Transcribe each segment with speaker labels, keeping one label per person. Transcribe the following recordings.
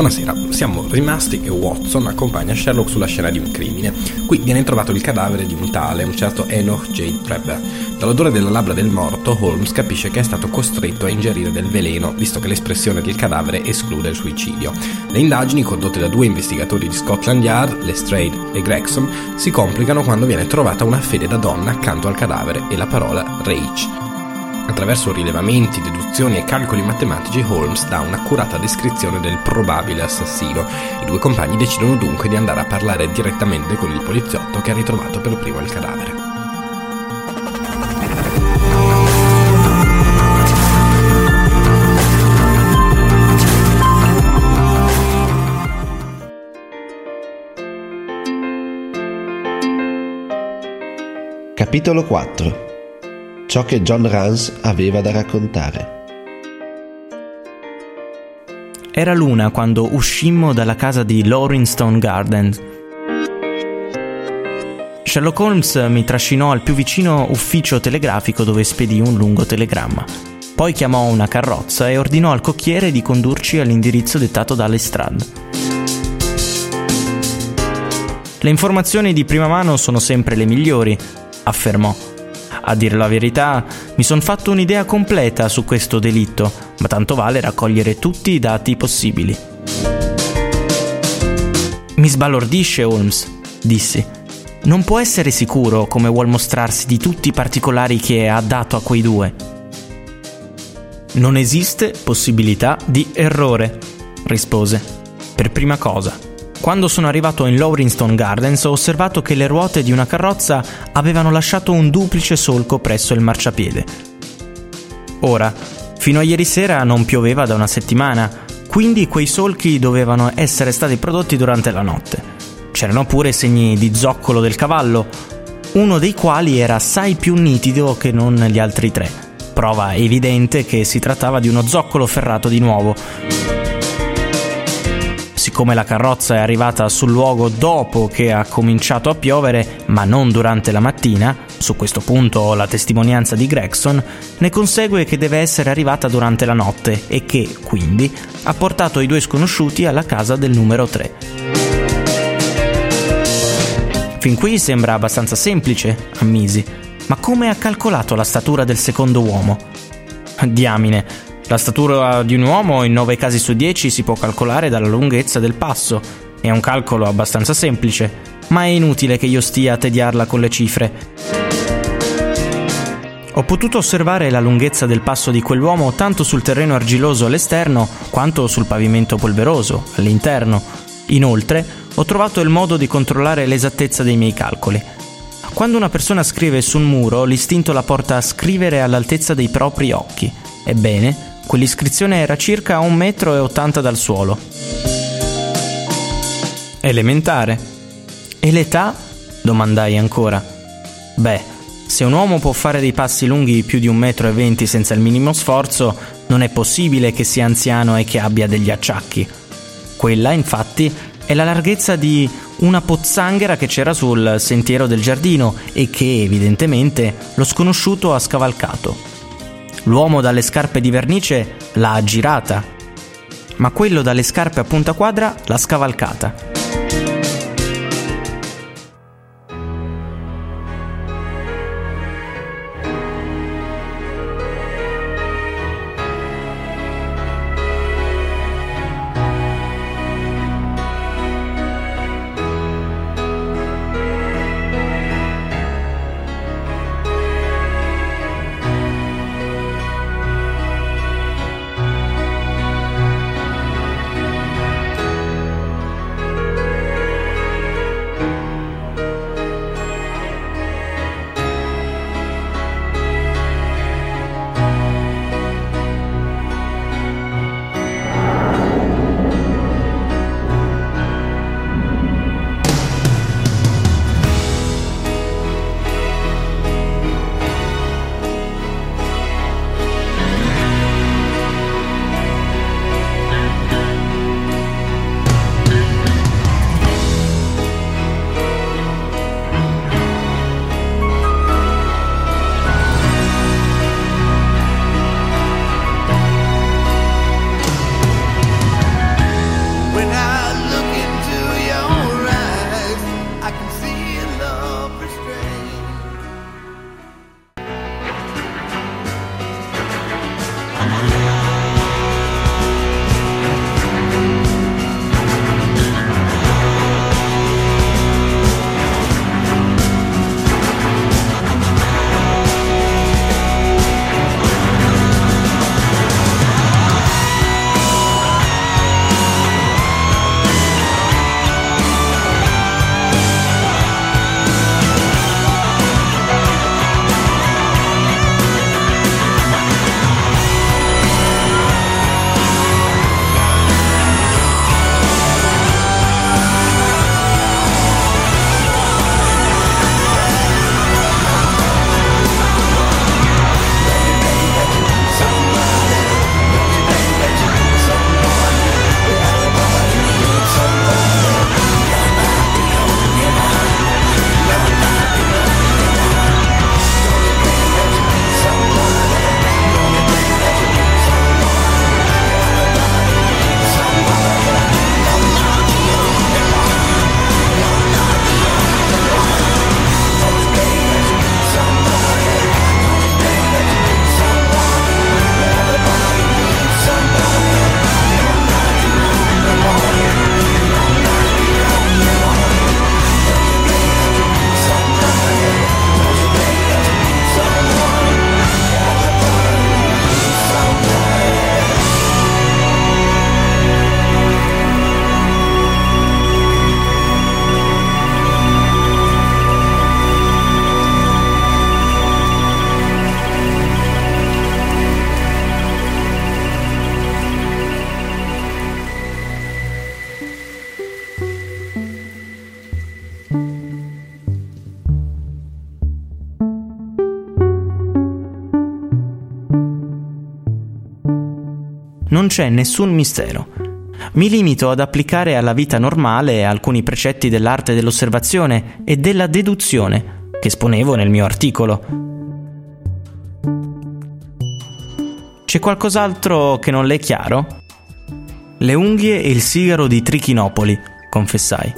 Speaker 1: Buonasera, siamo rimasti e Watson accompagna Sherlock sulla scena di un crimine. Qui viene trovato il cadavere di un tale, un certo Enoch J. Prepper. Dall'odore della labbra del morto, Holmes capisce che è stato costretto a ingerire del veleno, visto che l'espressione del cadavere esclude il suicidio. Le indagini, condotte da due investigatori di Scotland Yard, Lestrade e Gregson, si complicano quando viene trovata una fede da donna accanto al cadavere e la parola Rage. Attraverso rilevamenti, deduzioni e calcoli matematici Holmes dà un'accurata descrizione del probabile assassino. I due compagni decidono dunque di andare a parlare direttamente con il poliziotto che ha ritrovato per primo il cadavere.
Speaker 2: Capitolo 4 ciò che John Rance aveva da raccontare.
Speaker 3: Era l'una quando uscimmo dalla casa di Lawringstone Gardens. Sherlock Holmes mi trascinò al più vicino ufficio telegrafico dove spedì un lungo telegramma. Poi chiamò una carrozza e ordinò al cocchiere di condurci all'indirizzo dettato da Lestrade. Le informazioni di prima mano sono sempre le migliori, affermò. A dire la verità, mi son fatto un'idea completa su questo delitto, ma tanto vale raccogliere tutti i dati possibili. Mi sbalordisce Holmes, dissi. Non può essere sicuro come vuol mostrarsi di tutti i particolari che ha dato a quei due. Non esiste possibilità di errore, rispose. Per prima cosa. Quando sono arrivato in Lawringstone Gardens ho osservato che le ruote di una carrozza avevano lasciato un duplice solco presso il marciapiede. Ora, fino a ieri sera non pioveva da una settimana, quindi quei solchi dovevano essere stati prodotti durante la notte. C'erano pure segni di zoccolo del cavallo, uno dei quali era assai più nitido che non gli altri tre, prova evidente che si trattava di uno zoccolo ferrato di nuovo siccome la carrozza è arrivata sul luogo dopo che ha cominciato a piovere, ma non durante la mattina, su questo punto ho la testimonianza di Gregson, ne consegue che deve essere arrivata durante la notte e che, quindi, ha portato i due sconosciuti alla casa del numero 3. Fin qui sembra abbastanza semplice, ammisi, ma come ha calcolato la statura del secondo uomo? Diamine, la statura di un uomo in 9 casi su 10 si può calcolare dalla lunghezza del passo. È un calcolo abbastanza semplice, ma è inutile che io stia a tediarla con le cifre. Ho potuto osservare la lunghezza del passo di quell'uomo tanto sul terreno argiloso all'esterno quanto sul pavimento polveroso all'interno. Inoltre, ho trovato il modo di controllare l'esattezza dei miei calcoli. Quando una persona scrive su un muro, l'istinto la porta a scrivere all'altezza dei propri occhi. Ebbene, Quell'iscrizione era circa a un metro e ottanta dal suolo. Elementare. E l'età? domandai ancora. Beh, se un uomo può fare dei passi lunghi più di un metro e venti senza il minimo sforzo, non è possibile che sia anziano e che abbia degli acciacchi. Quella, infatti, è la larghezza di una pozzanghera che c'era sul sentiero del giardino e che, evidentemente, lo sconosciuto ha scavalcato. L'uomo dalle scarpe di vernice l'ha aggirata, ma quello dalle scarpe a punta quadra l'ha scavalcata. C'è nessun mistero. Mi limito ad applicare alla vita normale alcuni precetti dell'arte dell'osservazione e della deduzione che esponevo nel mio articolo. C'è qualcos'altro che non le è chiaro? Le unghie e il sigaro di Trichinopoli, confessai.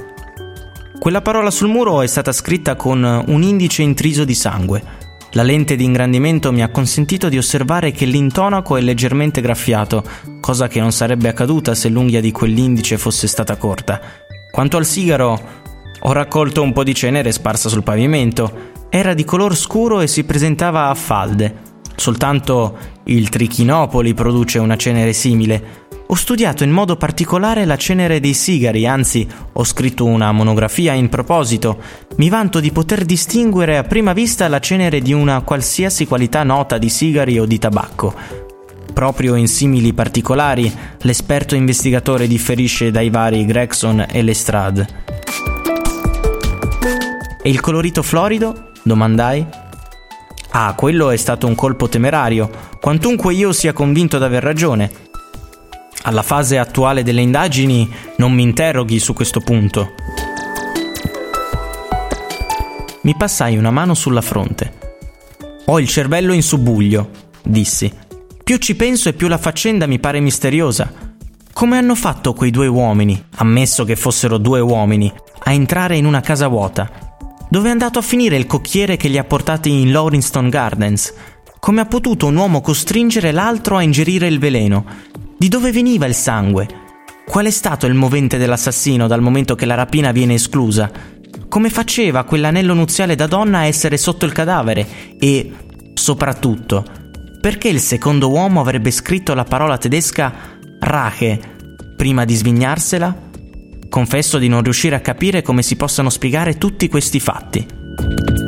Speaker 3: Quella parola sul muro è stata scritta con un indice intriso di sangue la lente di ingrandimento mi ha consentito di osservare che l'intonaco è leggermente graffiato, cosa che non sarebbe accaduta se l'unghia di quell'indice fosse stata corta. Quanto al sigaro, ho raccolto un po' di cenere sparsa sul pavimento. Era di color scuro e si presentava a falde. Soltanto il Trichinopoli produce una cenere simile, ho studiato in modo particolare la cenere dei sigari, anzi ho scritto una monografia in proposito. Mi vanto di poter distinguere a prima vista la cenere di una qualsiasi qualità nota di sigari o di tabacco. Proprio in simili particolari, l'esperto investigatore differisce dai vari Gregson e Lestrade. E il colorito florido? domandai. Ah, quello è stato un colpo temerario, quantunque io sia convinto d'aver ragione. Alla fase attuale delle indagini non mi interroghi su questo punto. Mi passai una mano sulla fronte. Ho il cervello in subbuglio, dissi. Più ci penso e più la faccenda mi pare misteriosa. Come hanno fatto quei due uomini, ammesso che fossero due uomini, a entrare in una casa vuota? Dove è andato a finire il cocchiere che li ha portati in Lawrinston Gardens? Come ha potuto un uomo costringere l'altro a ingerire il veleno? Di dove veniva il sangue? Qual è stato il movente dell'assassino dal momento che la rapina viene esclusa? Come faceva quell'anello nuziale da donna a essere sotto il cadavere? E, soprattutto, perché il secondo uomo avrebbe scritto la parola tedesca Rache prima di svignarsela? Confesso di non riuscire a capire come si possano spiegare tutti questi fatti.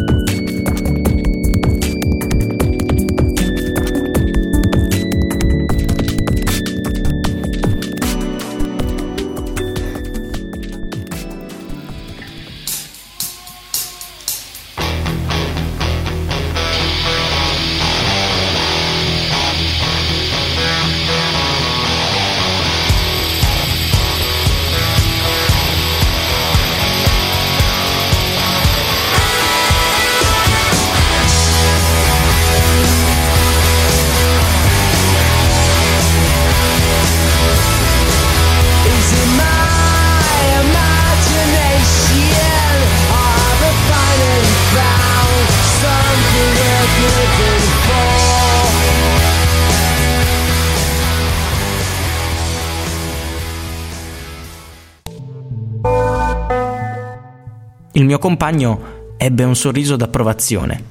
Speaker 3: Il mio compagno ebbe un sorriso d'approvazione.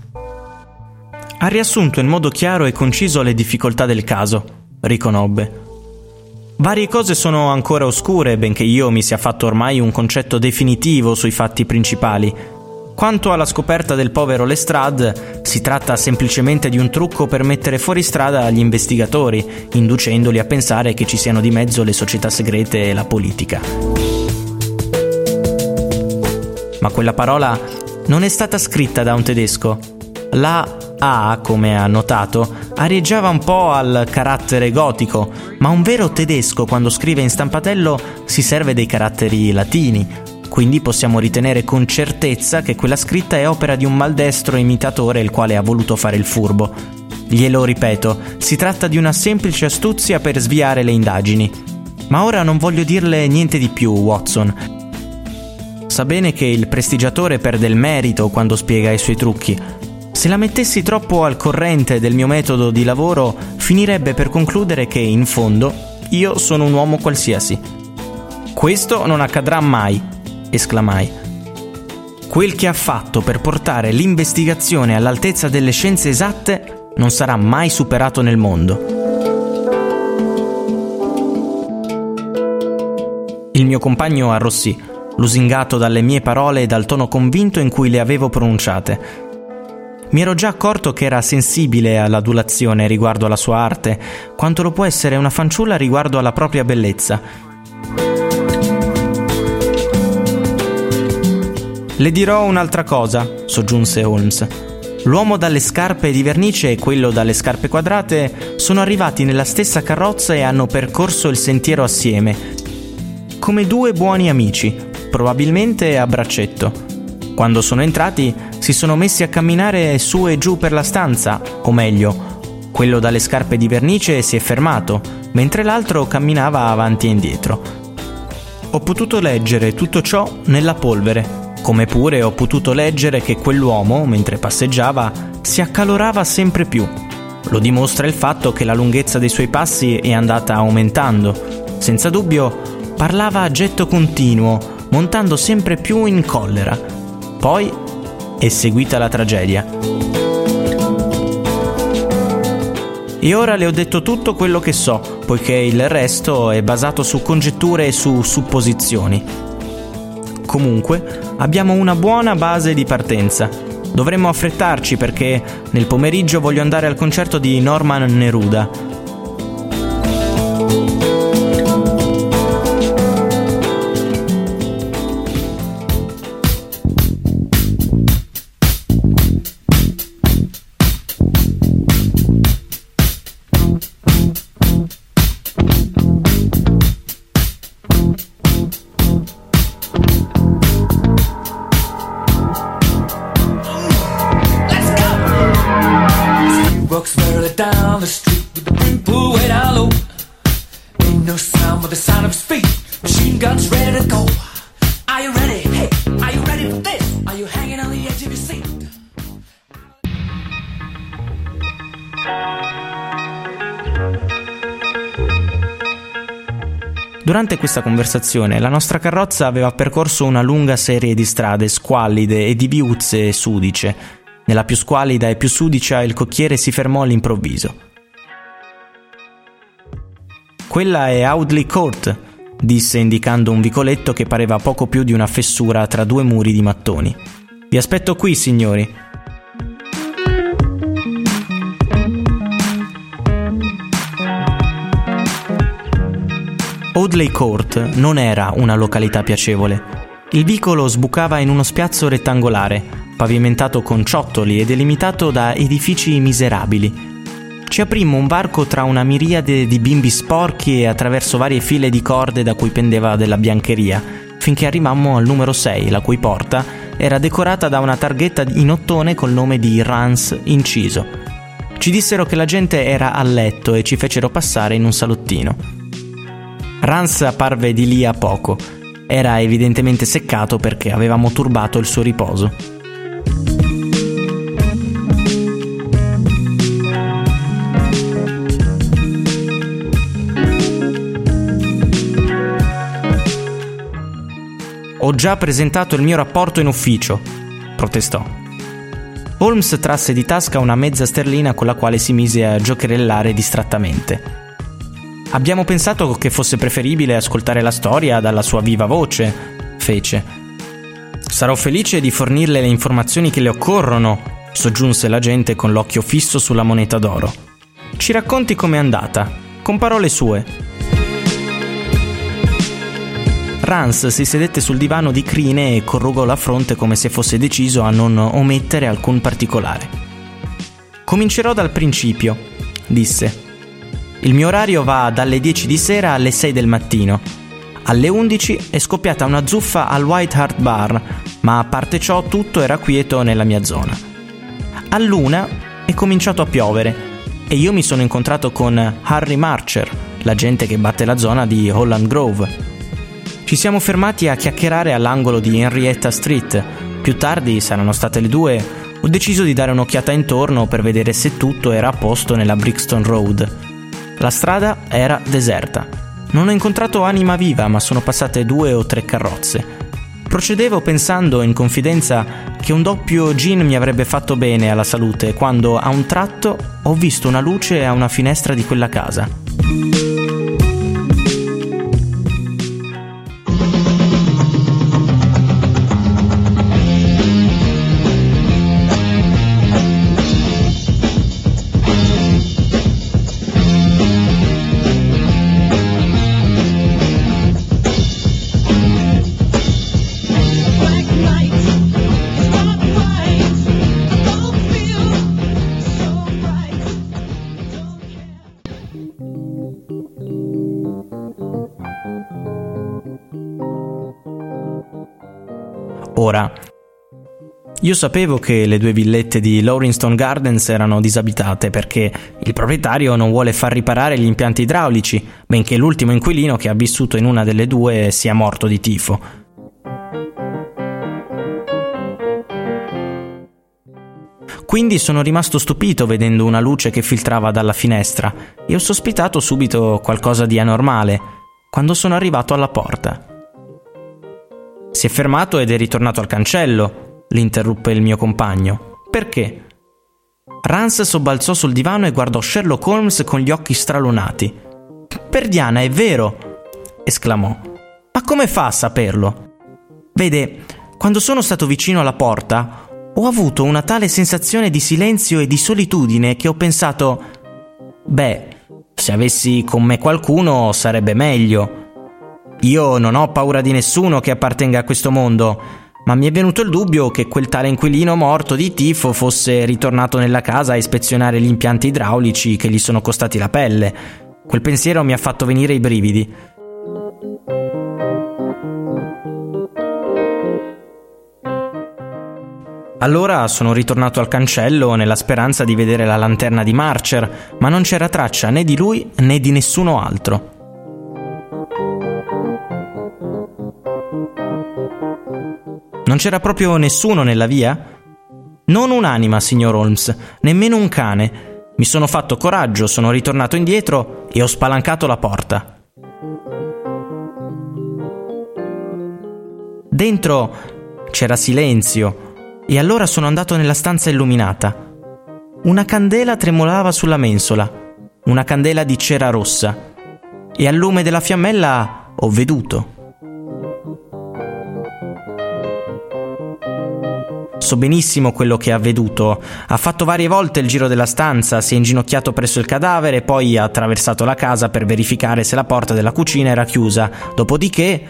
Speaker 3: Ha riassunto in modo chiaro e conciso le difficoltà del caso, riconobbe. Varie cose sono ancora oscure, benché io mi sia fatto ormai un concetto definitivo sui fatti principali. Quanto alla scoperta del povero Lestrade, si tratta semplicemente di un trucco per mettere fuori strada gli investigatori, inducendoli a pensare che ci siano di mezzo le società segrete e la politica ma quella parola non è stata scritta da un tedesco. La A, come ha notato, arieggiava un po' al carattere gotico, ma un vero tedesco quando scrive in stampatello si serve dei caratteri latini, quindi possiamo ritenere con certezza che quella scritta è opera di un maldestro imitatore il quale ha voluto fare il furbo. Glielo ripeto, si tratta di una semplice astuzia per sviare le indagini. Ma ora non voglio dirle niente di più, Watson. Sa bene che il prestigiatore perde il merito quando spiega i suoi trucchi. Se la mettessi troppo al corrente del mio metodo di lavoro, finirebbe per concludere che, in fondo, io sono un uomo qualsiasi. Questo non accadrà mai, esclamai. Quel che ha fatto per portare l'investigazione all'altezza delle scienze esatte non sarà mai superato nel mondo. Il mio compagno arrossì lusingato dalle mie parole e dal tono convinto in cui le avevo pronunciate. Mi ero già accorto che era sensibile all'adulazione riguardo alla sua arte, quanto lo può essere una fanciulla riguardo alla propria bellezza. Le dirò un'altra cosa, soggiunse Holmes. L'uomo dalle scarpe di vernice e quello dalle scarpe quadrate sono arrivati nella stessa carrozza e hanno percorso il sentiero assieme, come due buoni amici, probabilmente a braccetto. Quando sono entrati si sono messi a camminare su e giù per la stanza, o meglio, quello dalle scarpe di vernice si è fermato, mentre l'altro camminava avanti e indietro. Ho potuto leggere tutto ciò nella polvere come pure ho potuto leggere che quell'uomo, mentre passeggiava, si accalorava sempre più. Lo dimostra il fatto che la lunghezza dei suoi passi è andata aumentando. Senza dubbio, parlava a getto continuo, montando sempre più in collera. Poi è seguita la tragedia. E ora le ho detto tutto quello che so, poiché il resto è basato su congetture e su supposizioni. Comunque, abbiamo una buona base di partenza. Dovremmo affrettarci perché nel pomeriggio voglio andare al concerto di Norman Neruda. Durante questa conversazione la nostra carrozza aveva percorso una lunga serie di strade squallide e di viuzze sudice. Nella più squallida e più sudicia il cocchiere si fermò all'improvviso. Quella è Audley Court, disse indicando un vicoletto che pareva poco più di una fessura tra due muri di mattoni. Vi aspetto qui, signori. Audley Court non era una località piacevole. Il vicolo sbucava in uno spiazzo rettangolare, pavimentato con ciottoli e delimitato da edifici miserabili. Ci aprimmo un varco tra una miriade di bimbi sporchi e attraverso varie file di corde da cui pendeva della biancheria, finché arrivammo al numero 6, la cui porta era decorata da una targhetta in ottone col nome di Rans inciso. Ci dissero che la gente era a letto e ci fecero passare in un salottino. Rans apparve di lì a poco. Era evidentemente seccato perché avevamo turbato il suo riposo. Ho già presentato il mio rapporto in ufficio, protestò. Holmes trasse di tasca una mezza sterlina con la quale si mise a giocherellare distrattamente. Abbiamo pensato che fosse preferibile ascoltare la storia dalla sua viva voce, fece. Sarò felice di fornirle le informazioni che le occorrono, soggiunse l'agente con l'occhio fisso sulla moneta d'oro. Ci racconti com'è andata, con parole sue. Rance si sedette sul divano di crine e corrugò la fronte come se fosse deciso a non omettere alcun particolare. Comincerò dal principio, disse. Il mio orario va dalle 10 di sera alle 6 del mattino. Alle 11 è scoppiata una zuffa al White Hart Bar, ma a parte ciò tutto era quieto nella mia zona. All'una è cominciato a piovere e io mi sono incontrato con Harry Marcher, l'agente che batte la zona di Holland Grove. Ci siamo fermati a chiacchierare all'angolo di Henrietta Street. Più tardi, saranno state le due, ho deciso di dare un'occhiata intorno per vedere se tutto era a posto nella Brixton Road. La strada era deserta. Non ho incontrato anima viva, ma sono passate due o tre carrozze. Procedevo pensando in confidenza che un doppio gin mi avrebbe fatto bene alla salute quando a un tratto ho visto una luce a una finestra di quella casa. Ora, io sapevo che le due villette di Lawrinston Gardens erano disabitate perché il proprietario non vuole far riparare gli impianti idraulici, benché l'ultimo inquilino che ha vissuto in una delle due sia morto di tifo. Quindi sono rimasto stupito vedendo una luce che filtrava dalla finestra e ho sospitato subito qualcosa di anormale quando sono arrivato alla porta. Si è fermato ed è ritornato al cancello, l'interruppe il mio compagno. Perché? Rance sobbalzò sul divano e guardò Sherlock Holmes con gli occhi stralunati. Per Diana, è vero! esclamò. Ma come fa a saperlo? Vede, quando sono stato vicino alla porta, ho avuto una tale sensazione di silenzio e di solitudine che ho pensato, beh, se avessi con me qualcuno sarebbe meglio. Io non ho paura di nessuno che appartenga a questo mondo, ma mi è venuto il dubbio che quel tale inquilino morto di tifo fosse ritornato nella casa a ispezionare gli impianti idraulici che gli sono costati la pelle. Quel pensiero mi ha fatto venire i brividi. Allora sono ritornato al cancello nella speranza di vedere la lanterna di Marcher, ma non c'era traccia né di lui né di nessuno altro. Non c'era proprio nessuno nella via? Non un'anima, signor Holmes, nemmeno un cane. Mi sono fatto coraggio, sono ritornato indietro e ho spalancato la porta. Dentro c'era silenzio e allora sono andato nella stanza illuminata. Una candela tremolava sulla mensola, una candela di cera rossa, e al lume della fiammella ho veduto. So benissimo quello che è avveduto. Ha fatto varie volte il giro della stanza, si è inginocchiato presso il cadavere, poi ha attraversato la casa per verificare se la porta della cucina era chiusa. Dopodiché.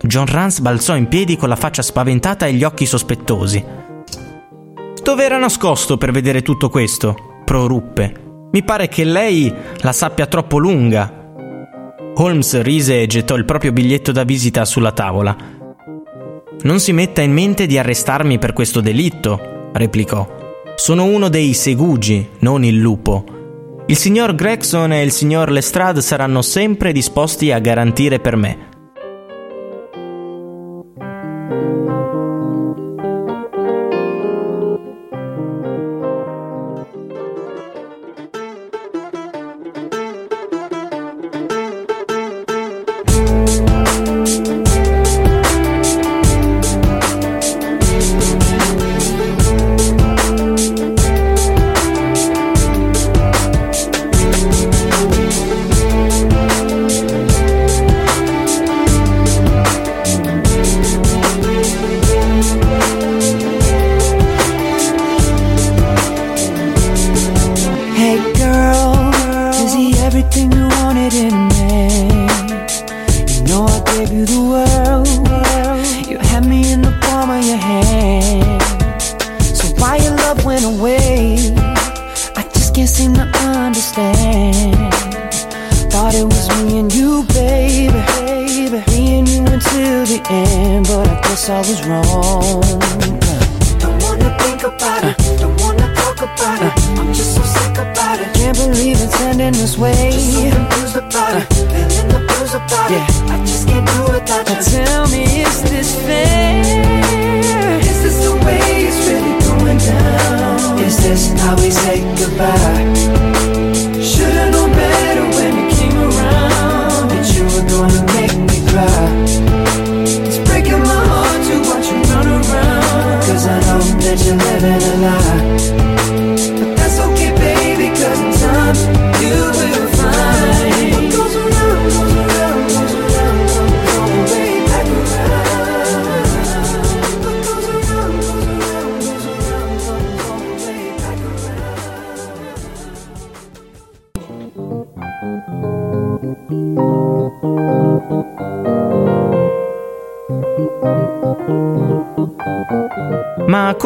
Speaker 3: John Rance balzò in piedi con la faccia spaventata e gli occhi sospettosi. Dove era nascosto per vedere tutto questo? proruppe. Mi pare che lei la sappia troppo lunga. Holmes rise e gettò il proprio biglietto da visita sulla tavola. Non si metta in mente di arrestarmi per questo delitto, replicò. Sono uno dei segugi, non il lupo. Il signor Gregson e il signor Lestrade saranno sempre disposti a garantire per me. this how we say goodbye.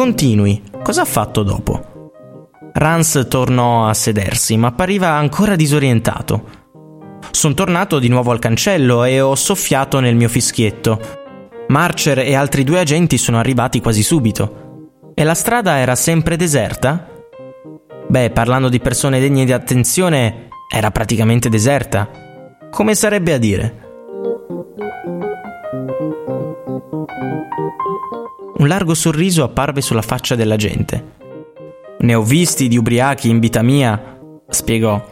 Speaker 3: Continui, cosa ha fatto dopo? Rance tornò a sedersi, ma appariva ancora disorientato. Sono tornato di nuovo al cancello e ho soffiato nel mio fischietto. Marcher e altri due agenti sono arrivati quasi subito. E la strada era sempre deserta? Beh, parlando di persone degne di attenzione, era praticamente deserta. Come sarebbe a dire? Un largo sorriso apparve sulla faccia della gente. Ne ho visti di ubriachi in vita mia, spiegò.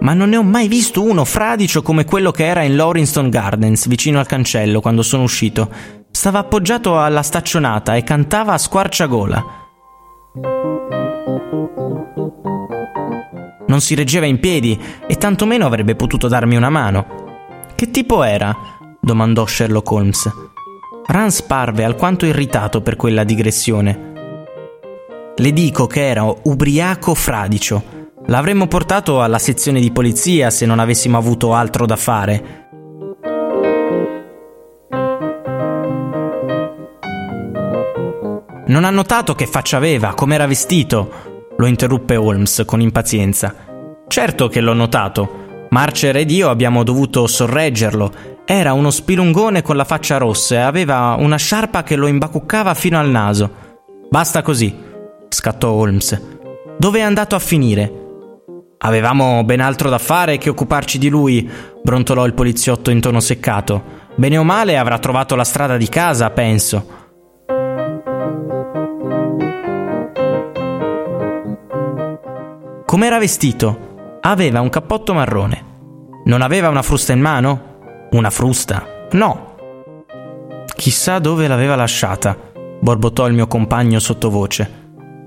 Speaker 3: Ma non ne ho mai visto uno fradicio come quello che era in Lauriston Gardens, vicino al cancello, quando sono uscito. Stava appoggiato alla staccionata e cantava a squarciagola. Non si reggeva in piedi e tantomeno avrebbe potuto darmi una mano. Che tipo era? domandò Sherlock Holmes. Rance parve alquanto irritato per quella digressione. Le dico che era ubriaco fradicio L'avremmo portato alla sezione di polizia se non avessimo avuto altro da fare. Non ha notato che faccia aveva, com'era vestito? Lo interruppe Holmes con impazienza. Certo che l'ho notato. Marcher ed io abbiamo dovuto sorreggerlo. Era uno spilungone con la faccia rossa e aveva una sciarpa che lo imbacuccava fino al naso. Basta così, scattò Holmes. Dove è andato a finire? Avevamo ben altro da fare che occuparci di lui, brontolò il poliziotto in tono seccato. Bene o male avrà trovato la strada di casa, penso. Com'era vestito? Aveva un cappotto marrone. Non aveva una frusta in mano? Una frusta? No. Chissà dove l'aveva lasciata, borbottò il mio compagno sottovoce.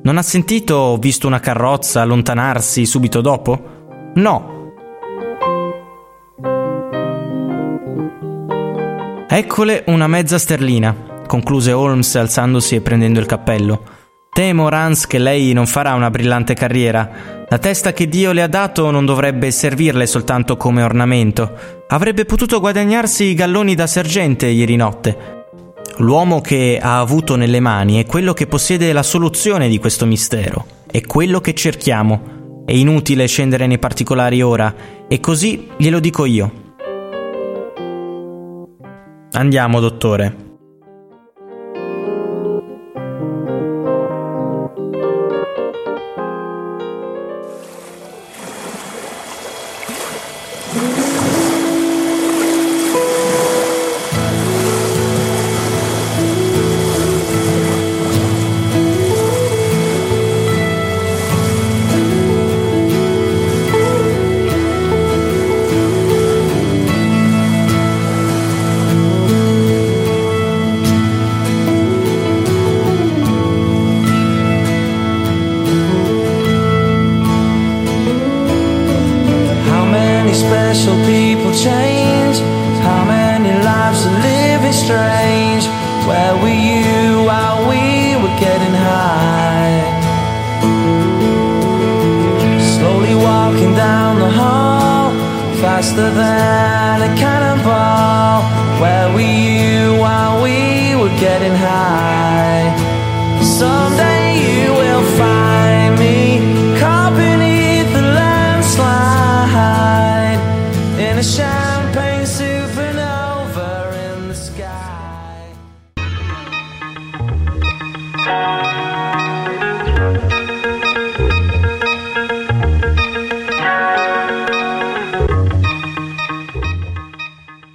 Speaker 3: Non ha sentito o visto una carrozza allontanarsi subito dopo? No. Eccole una mezza sterlina, concluse Holmes alzandosi e prendendo il cappello. Temo, Rance, che lei non farà una brillante carriera. La testa che Dio le ha dato non dovrebbe servirle soltanto come ornamento. Avrebbe potuto guadagnarsi i galloni da sergente ieri notte. L'uomo che ha avuto nelle mani è quello che possiede la soluzione di questo mistero, è quello che cerchiamo. È inutile scendere nei particolari ora, e così glielo dico io. Andiamo, dottore.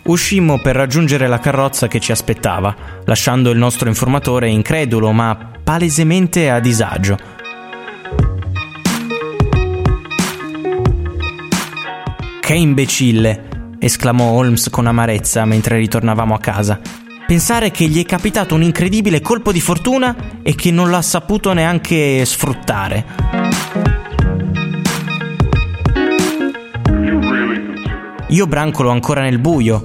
Speaker 3: Uscimmo per raggiungere la carrozza che ci aspettava, lasciando il nostro informatore incredulo ma palesemente a disagio. Che imbecille! Esclamò Holmes con amarezza mentre ritornavamo a casa. Pensare che gli è capitato un incredibile colpo di fortuna e che non l'ha saputo neanche sfruttare. Io brancolo ancora nel buio,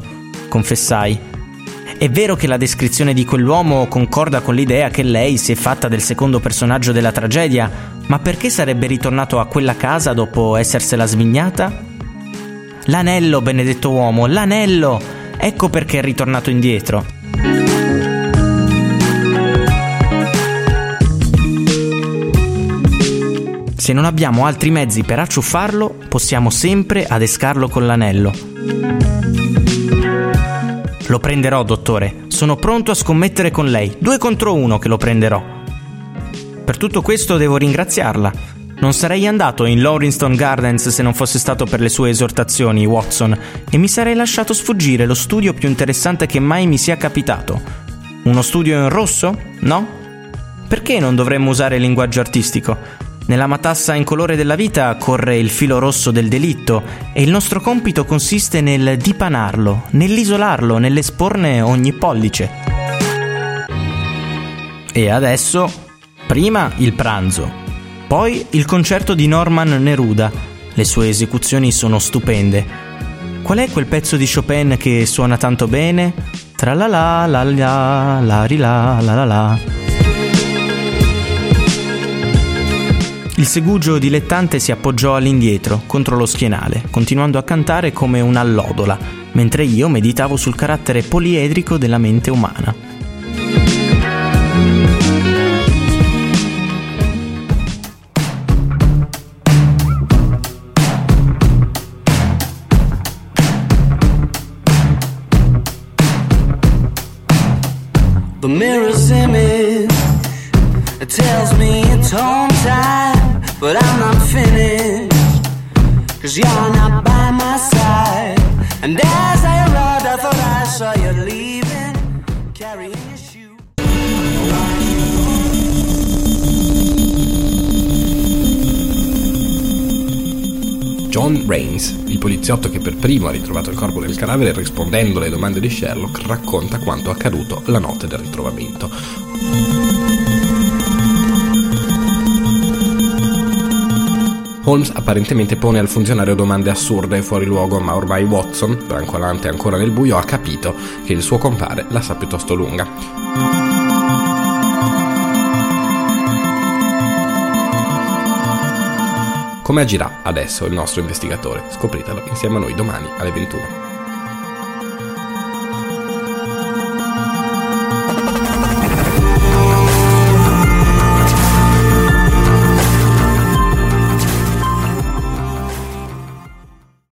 Speaker 3: confessai. È vero che la descrizione di quell'uomo concorda con l'idea che lei si è fatta del secondo personaggio della tragedia, ma perché sarebbe ritornato a quella casa dopo essersela svignata? L'anello, benedetto uomo, l'anello! Ecco perché è ritornato indietro. Se non abbiamo altri mezzi per acciuffarlo, possiamo sempre adescarlo con l'anello. Lo prenderò, dottore. Sono pronto a scommettere con lei. Due contro uno che lo prenderò. Per tutto questo devo ringraziarla. Non sarei andato in Lawrinston Gardens se non fosse stato per le sue esortazioni, Watson, e mi sarei lasciato sfuggire lo studio più interessante che mai mi sia capitato. Uno studio in rosso? No? Perché non dovremmo usare il linguaggio artistico? Nella matassa in colore della vita corre il filo rosso del delitto e il nostro compito consiste nel dipanarlo, nell'isolarlo, nell'esporne ogni pollice. E adesso, prima il pranzo, poi il concerto di Norman Neruda. Le sue esecuzioni sono stupende. Qual è quel pezzo di Chopin che suona tanto bene? Tra la la la la la la la la. Il segugio dilettante si appoggiò all'indietro, contro lo schienale, continuando a cantare come un'allodola, mentre io meditavo sul carattere poliedrico della mente umana.
Speaker 4: The mirror's image it tells me it's home time, but I'm not finished. Cause you're not by my side. And as I arrived, I thought I saw you leaving, carrying
Speaker 1: John Rains, il poliziotto che per primo ha ritrovato il corpo del cadavere rispondendo alle domande di Sherlock, racconta quanto accaduto la notte del ritrovamento. Holmes apparentemente pone al funzionario domande assurde e fuori luogo, ma ormai Watson, brancolante ancora nel buio, ha capito che il suo compare la sa piuttosto lunga. Come agirà adesso il nostro investigatore? Scopritelo insieme a noi domani alle 21.